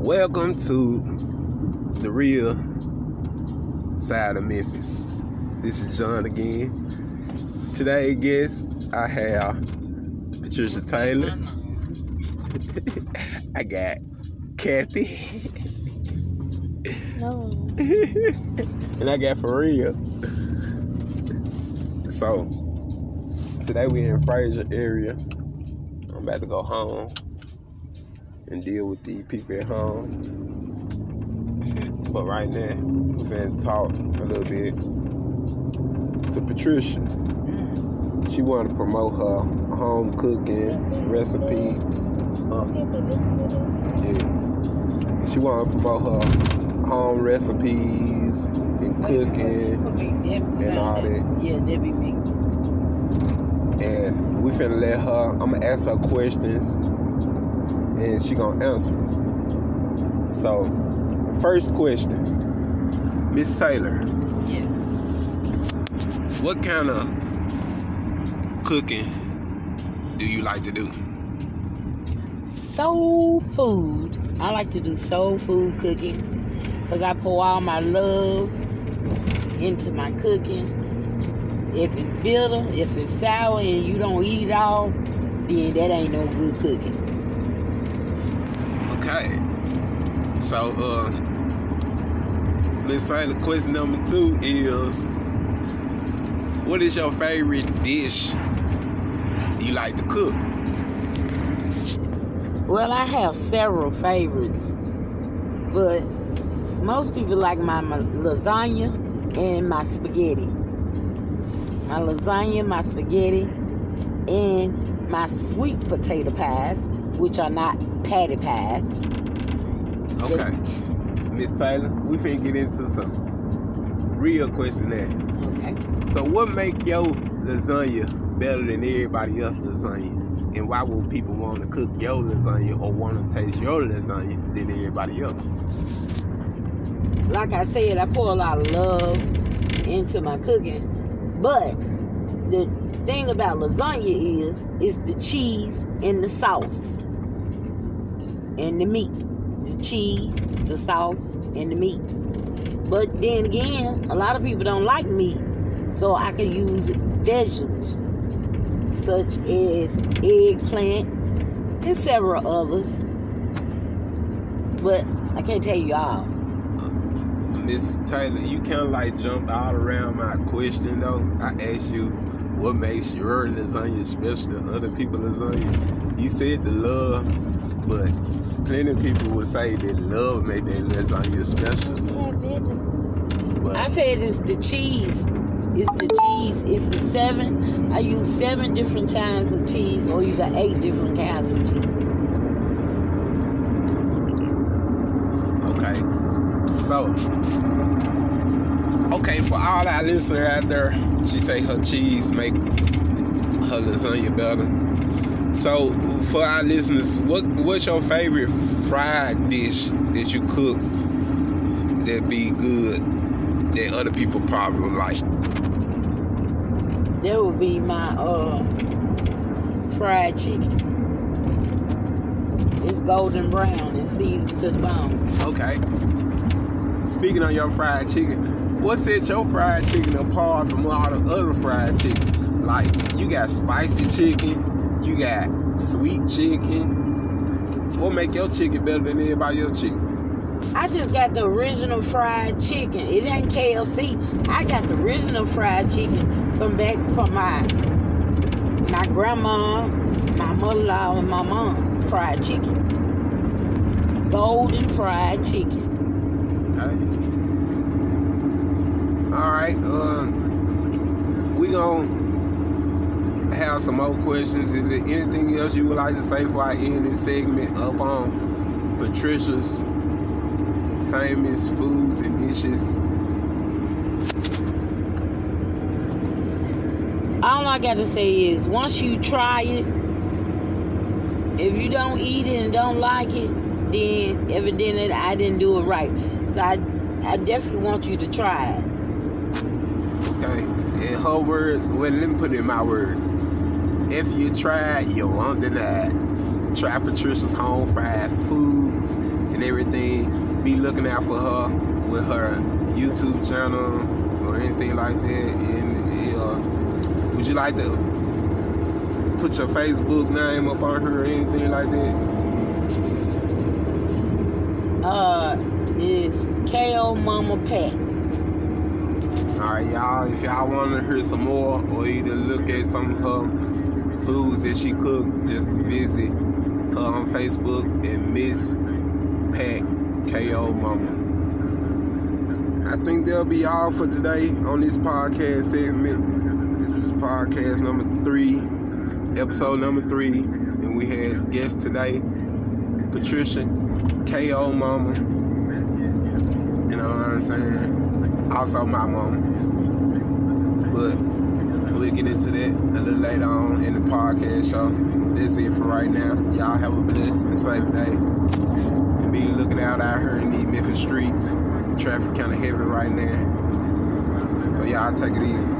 Welcome to the real side of Memphis. This is John again. Today, guest, I have Patricia Taylor. I got Kathy. No. and I got for real. So today we in Frayser area. I'm about to go home and deal with the people at home. But right now we finna talk a little bit to Patricia. She wanted to promote her home cooking recipes. Huh? Yeah. She wanted to promote her home recipes and cooking and all that. Yeah, that be me. And we finna let her, I'm gonna ask her questions and she gonna answer. So, first question, Miss Taylor, Yeah. what kind of cooking do you like to do? Soul food. I like to do soul food cooking because I pour all my love into my cooking. If it's bitter, if it's sour, and you don't eat it all, then that ain't no good cooking. Okay. So, uh, Miss Taylor, question number two is What is your favorite dish you like to cook? Well, I have several favorites, but most people like my, my lasagna and my spaghetti. My lasagna, my spaghetti, and my sweet potato pies, which are not Patti pies. Okay. Miss Taylor, we finna get into some real question there. Okay. So, what make your lasagna better than everybody else's lasagna? And why would people want to cook your lasagna or want to taste your lasagna than everybody else? Like I said, I pour a lot of love into my cooking, but the thing about lasagna is, is the cheese and the sauce and the meat. The cheese, the sauce, and the meat. But then again, a lot of people don't like meat, so I can use vegetables such as eggplant and several others. But I can't tell you all. Miss Taylor, you kind of like jumped all around my question though. I asked you what makes your lasagna special to other people's lasagna. You said the love, but plenty of people would say that love made their lasagna special. But I said it's the cheese. It's the cheese. It's the seven. I use seven different kinds of cheese, or you got eight different kinds of cheese. Okay. So, okay, for all our listeners out there, she say her cheese make her lasagna better. So, for our listeners, what what's your favorite fried dish that you cook that be good that other people probably like? That would be my uh fried chicken. It's golden brown and seasoned to the bone. Okay. Speaking of your fried chicken, what sets your fried chicken apart from all the other fried chicken? Like you got spicy chicken, you got sweet chicken. What make your chicken better than everybody else's chicken? I just got the original fried chicken. It ain't KFC. I got the original fried chicken from back from my my grandma, my mother-in-law, and my mom fried chicken. Golden fried chicken. Okay. All right. Um, we gonna have some more questions. Is there anything else you would like to say before I end this segment up on Patricia's famous foods and dishes? All I got to say is once you try it, if you don't eat it and don't like it, then evidently I didn't do it right. So I, I definitely want you to try it. Okay. In her words, well, let me put it in my word. If you try, you won't deny. Try Patricia's home fried foods and everything. Be looking out for her with her YouTube channel or anything like that. And uh, would you like to put your Facebook name up on her or anything like that? Uh, it's KO Mama Pat. Alright, y'all. If y'all want to hear some more or either look at some of her foods that she cooked, just visit her on Facebook at Miss Pat KO Mama. I think that'll be all for today on this podcast segment. This is podcast number three, episode number three, and we had guests today, Patricia KO Mama. You know what I'm saying? Also my mom. But we'll get into that a little later on in the podcast show. This is it for right now. Y'all have a blessed and safe day. And be looking out out here in these Memphis streets. Traffic kind of heavy right now. So y'all take it easy.